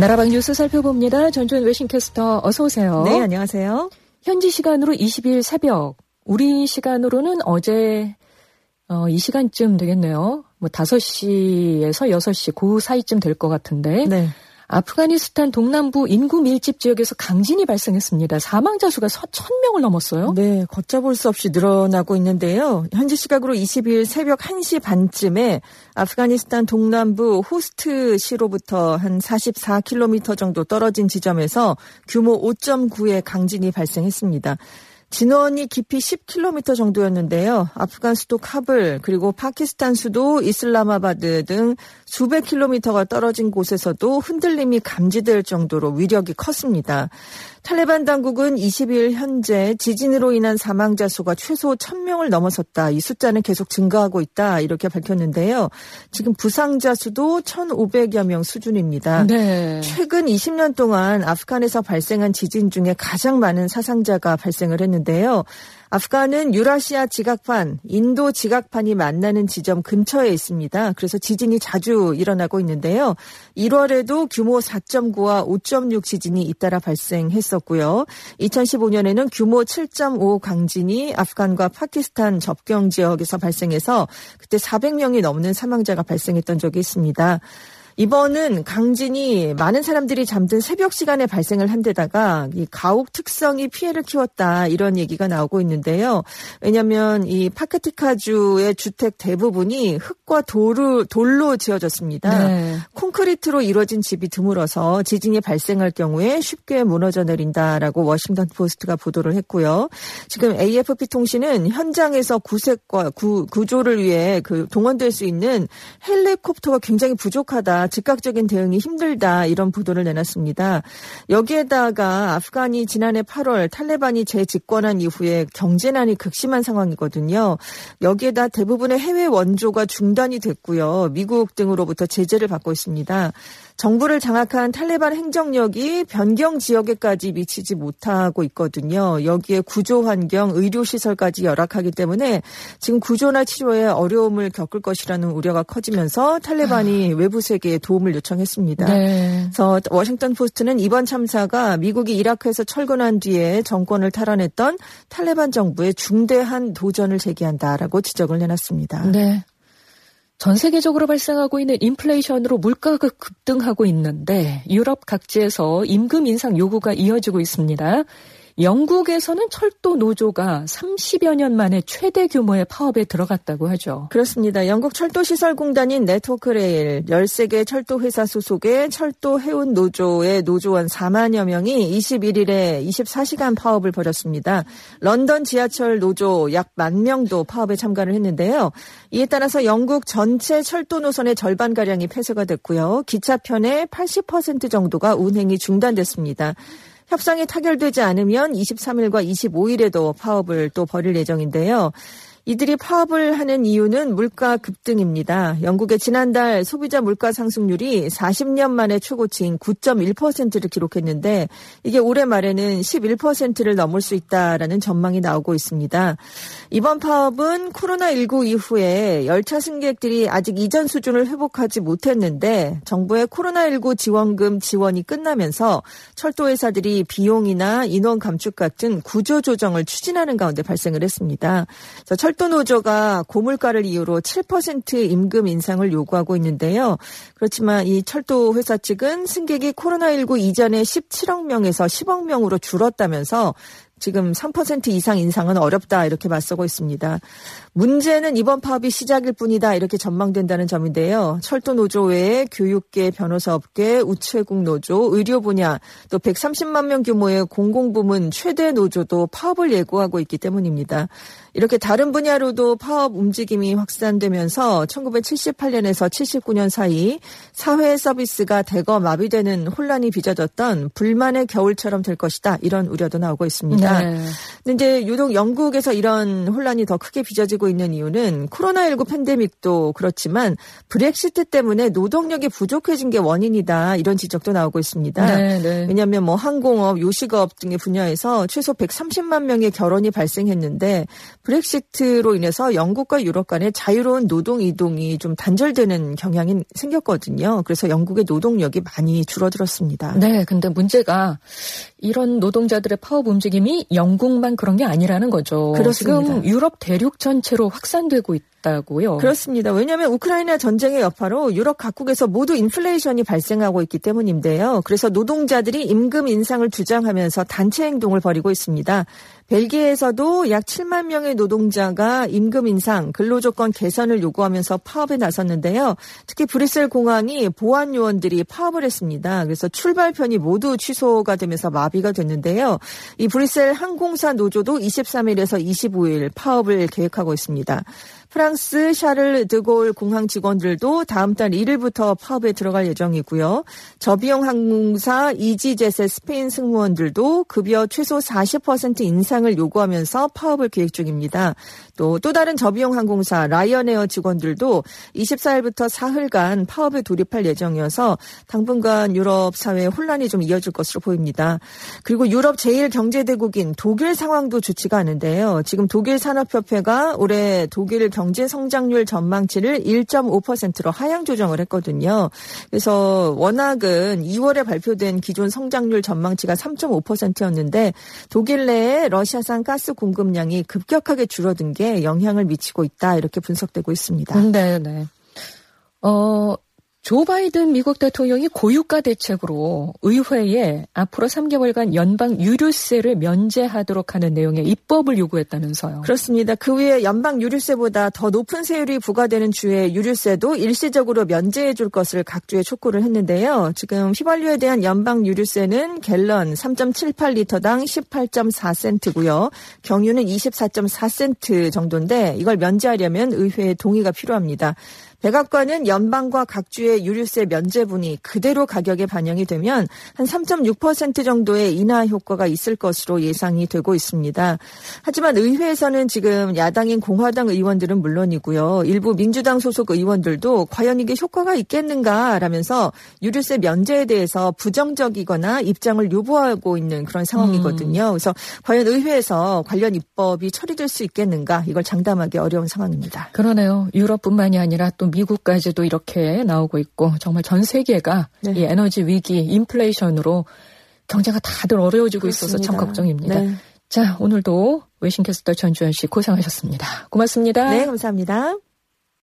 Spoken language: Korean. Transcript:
나라방 뉴스 살펴봅니다. 전주현 외신캐스터 어서 오세요. 네, 안녕하세요. 현지 시간으로 20일 새벽, 우리 시간으로는 어제 어, 이 시간쯤 되겠네요. 뭐 5시에서 6시 그 사이쯤 될 것 같은데 네. 아프가니스탄 동남부 인구 밀집 지역에서 강진이 발생했습니다. 사망자 수가 1000명을 넘었어요. 네, 걷잡을 수 없이 늘어나고 있는데요. 현지 시각으로 20일 새벽 1시 반쯤에 아프가니스탄 동남부 호스트시로부터 한 44km 정도 떨어진 지점에서 규모 5.9의 강진이 발생했습니다. 진원이 깊이 10km 정도였는데요. 아프간 수도 카불 그리고 파키스탄 수도 이슬라마바드 등 수백 킬로미터가 떨어진 곳에서도 흔들림이 감지될 정도로 위력이 컸습니다. 탈레반 당국은 20일 현재 지진으로 인한 사망자 수가 최소 1000명을 넘어섰다. 이 숫자는 계속 증가하고 있다. 이렇게 밝혔는데요. 지금 부상자 수도 1,500여 명 수준입니다. 네. 최근 20년 동안 아프간에서 발생한 지진 중에 가장 많은 사상자가 발생을 했는데 요. 아프간은 유라시아 지각판, 인도 지각판이 만나는 지점 근처에 있습니다. 그래서 지진이 자주 일어나고 있는데요. 1월에도 규모 4.9와 5.6 지진이 잇따라 발생했었고요. 2015년에는 규모 7.5 강진이 아프간과 파키스탄 접경 지역에서 발생해서 그때 400명이 넘는 사망자가 발생했던 적이 있습니다. 이번은 강진이 많은 사람들이 잠든 새벽 시간에 발생을 한 데다가 이 가옥 특성이 피해를 키웠다 이런 얘기가 나오고 있는데요. 왜냐하면 이 파크티카주의 주택 대부분이 흙과 돌로, 돌로 지어졌습니다. 네. 콘크리트로 이루어진 집이 드물어서 지진이 발생할 경우에 쉽게 무너져 내린다라고 워싱턴 포스트가 보도를 했고요. 지금 AFP 통신은 현장에서 구색과 구, 구조를 위해 그 동원될 수 있는 헬리콥터가 굉장히 부족하다. 즉각적인 대응이 힘들다 이런 보도를 내놨습니다. 여기에다가 아프간이 지난해 8월 탈레반이 재집권한 이후에 경제난이 극심한 상황이거든요. 여기에다 대부분의 해외 원조가 중단이 됐고요. 미국 등으로부터 제재를 받고 있습니다. 정부를 장악한 탈레반 행정력이 변경 지역에까지 미치지 못하고 있거든요. 여기에 구조 환경, 의료 시설까지 열악하기 때문에 지금 구조나 치료에 어려움을 겪을 것이라는 우려가 커지면서 탈레반이 아. 외부 세계에 도움을 요청했습니다. 네. 그래서 워싱턴 포스트는 이번 참사가 미국이 이라크에서 철군한 뒤에 정권을 탈환했던 탈레반 정부의 중대한 도전을 제기한다라고 지적을 해놨습니다. 네. 전 세계적으로 발생하고 있는 인플레이션으로 물가가 급등하고 있는데 유럽 각지에서 임금 인상 요구가 이어지고 있습니다. 영국에서는 철도 노조가 30여 년 만에 최대 규모의 파업에 들어갔다고 하죠. 그렇습니다. 영국 철도시설공단인 네트워크레일 13개 철도회사 소속의 철도 해운 노조의 노조원 4만여 명이 21일에 24시간 파업을 벌였습니다. 런던 지하철 노조 약 만 명도 파업에 참가를 했는데요. 이에 따라서 영국 전체 철도 노선의 절반 가량이 폐쇄가 됐고요. 기차편의 80% 정도가 운행이 중단됐습니다. 협상이 타결되지 않으면 23일과 25일에도 파업을 또 벌일 예정인데요. 이들이 파업을 하는 이유는 물가 급등입니다. 영국의 지난달 소비자 물가 상승률이 40년 만에 최고치인 9.1%를 기록했는데 이게 올해 말에는 11%를 넘을 수 있다라는 전망이 나오고 있습니다. 이번 파업은 코로나19 이후에 열차 승객들이 아직 이전 수준을 회복하지 못했는데 정부의 코로나19 지원금 지원이 끝나면서 철도 회사들이 비용이나 인원 감축 같은 구조 조정을 추진하는 가운데 발생을 했습니다. 철도 노조가 고물가를 이유로 7% 임금 인상을 요구하고 있는데요. 그렇지만 이 철도 회사 측은 승객이 코로나19 이전에 17억 명에서 10억 명으로 줄었다면서 지금 3% 이상 인상은 어렵다 이렇게 맞서고 있습니다. 문제는 이번 파업이 시작일 뿐이다 이렇게 전망된다는 점인데요. 철도 노조 외에 교육계, 변호사업계, 우체국 노조, 의료 분야 또 130만 명 규모의 공공부문 최대 노조도 파업을 예고하고 있기 때문입니다. 이렇게 다른 분야로도 파업 움직임이 확산되면서 1978년에서 79년 사이 사회 서비스가 대거 마비되는 혼란이 빚어졌던 불만의 겨울처럼 될 것이다 이런 우려도 나오고 있습니다. 있습니다. 네. 근데 이제 유독 영국에서 이런 혼란이 더 크게 빚어지고 있는 이유는 코로나19 팬데믹도 그렇지만 브렉시트 때문에 노동력이 부족해진 게 원인이다 이런 지적도 나오고 있습니다. 네, 네. 왜냐하면 뭐 항공업, 요식업 등의 분야에서 최소 130만 명의 결혼이 발생했는데 브렉시트로 인해서 영국과 유럽 간의 자유로운 노동 이동이 좀 단절되는 경향이 생겼거든요. 그래서 영국의 노동력이 많이 줄어들었습니다. 네, 근데 문제가 이런 노동자들의 파업 움직임이 영국만 그런 게 아니라는 거죠. 그렇습니다. 지금 유럽 대륙 전체로 확산되고 있다고요. 그렇습니다. 왜냐하면 우크라이나 전쟁의 여파로 유럽 각국에서 모두 인플레이션이 발생하고 있기 때문인데요. 그래서 노동자들이 임금 인상을 주장하면서 단체 행동을 벌이고 있습니다. 벨기에에서도 약 7만 명의 노동자가 임금 인상, 근로조건 개선을 요구하면서 파업에 나섰는데요. 특히 브뤼셀 공항이 보안 요원들이 파업을 했습니다. 그래서 출발편이 모두 취소가 되면서 마비가 됐는데요. 이 브뤼셀 항공사 노조도 23일에서 25일 파업을 계획하고 있습니다. 프랑스 샤를 드골 공항 직원들도 다음 달 1일부터 파업에 들어갈 예정이고요. 저비용 항공사 이지젯의 스페인 승무원들도 급여 최소 40% 인상을 요구하면서 파업을 계획 중입니다. 또 또 다른 저비용 항공사 라이언에어 직원들도 24일부터 사흘간 파업에 돌입할 예정이어서 당분간 유럽 사회 혼란이 좀 이어질 것으로 보입니다. 그리고 유럽 제1경제대국인 독일 상황도 좋지가 않은데요. 지금 독일 산업협회가 올해 독일 경제 성장률 전망치를 1.5%로 하향 조정을 했거든요. 그래서 워낙은 2월에 발표된 기존 성장률 전망치가 3.5%였는데 독일 내에 러시아산 가스 공급량이 급격하게 줄어든 게 영향을 미치고 있다 이렇게 분석되고 있습니다. 네, 네. 어, 조 바이든 미국 대통령이 고유가 대책으로 의회에 앞으로 3개월간 연방 유류세를 면제하도록 하는 내용의 입법을 요구했다면서요. 그렇습니다. 그 외에 연방 유류세보다 더 높은 세율이 부과되는 주의 유류세도 일시적으로 면제해 줄 것을 각 주에 촉구를 했는데요. 지금 휘발유에 대한 연방 유류세는 갤런 3.78리터당 18.4센트고요. 경유는 24.4센트 정도인데 이걸 면제하려면 의회의 동의가 필요합니다. 백악관은 연방과 각주의 유류세 면제분이 그대로 가격에 반영이 되면 한 3.6% 정도의 인하 효과가 있을 것으로 예상이 되고 있습니다. 하지만 의회에서는 지금 야당인 공화당 의원들은 물론이고요. 일부 민주당 소속 의원들도 과연 이게 효과가 있겠는가라면서 유류세 면제에 대해서 부정적이거나 입장을 유보하고 있는 그런 상황이거든요. 음. 그래서 과연 의회에서 관련 입법이 처리될 수 있겠는가 이걸 장담하기 어려운 상황입니다. 그러네요. 유럽뿐만이 아니라 또 미국까지도 이렇게 나오고 있고 정말 전 세계가 네. 이 에너지 위기, 인플레이션으로 경제가 다들 어려워지고 그렇습니다. 있어서 참 걱정입니다. 네. 자, 오늘도 외신캐스터 전주현 씨 고생하셨습니다. 고맙습니다. 네, 감사합니다.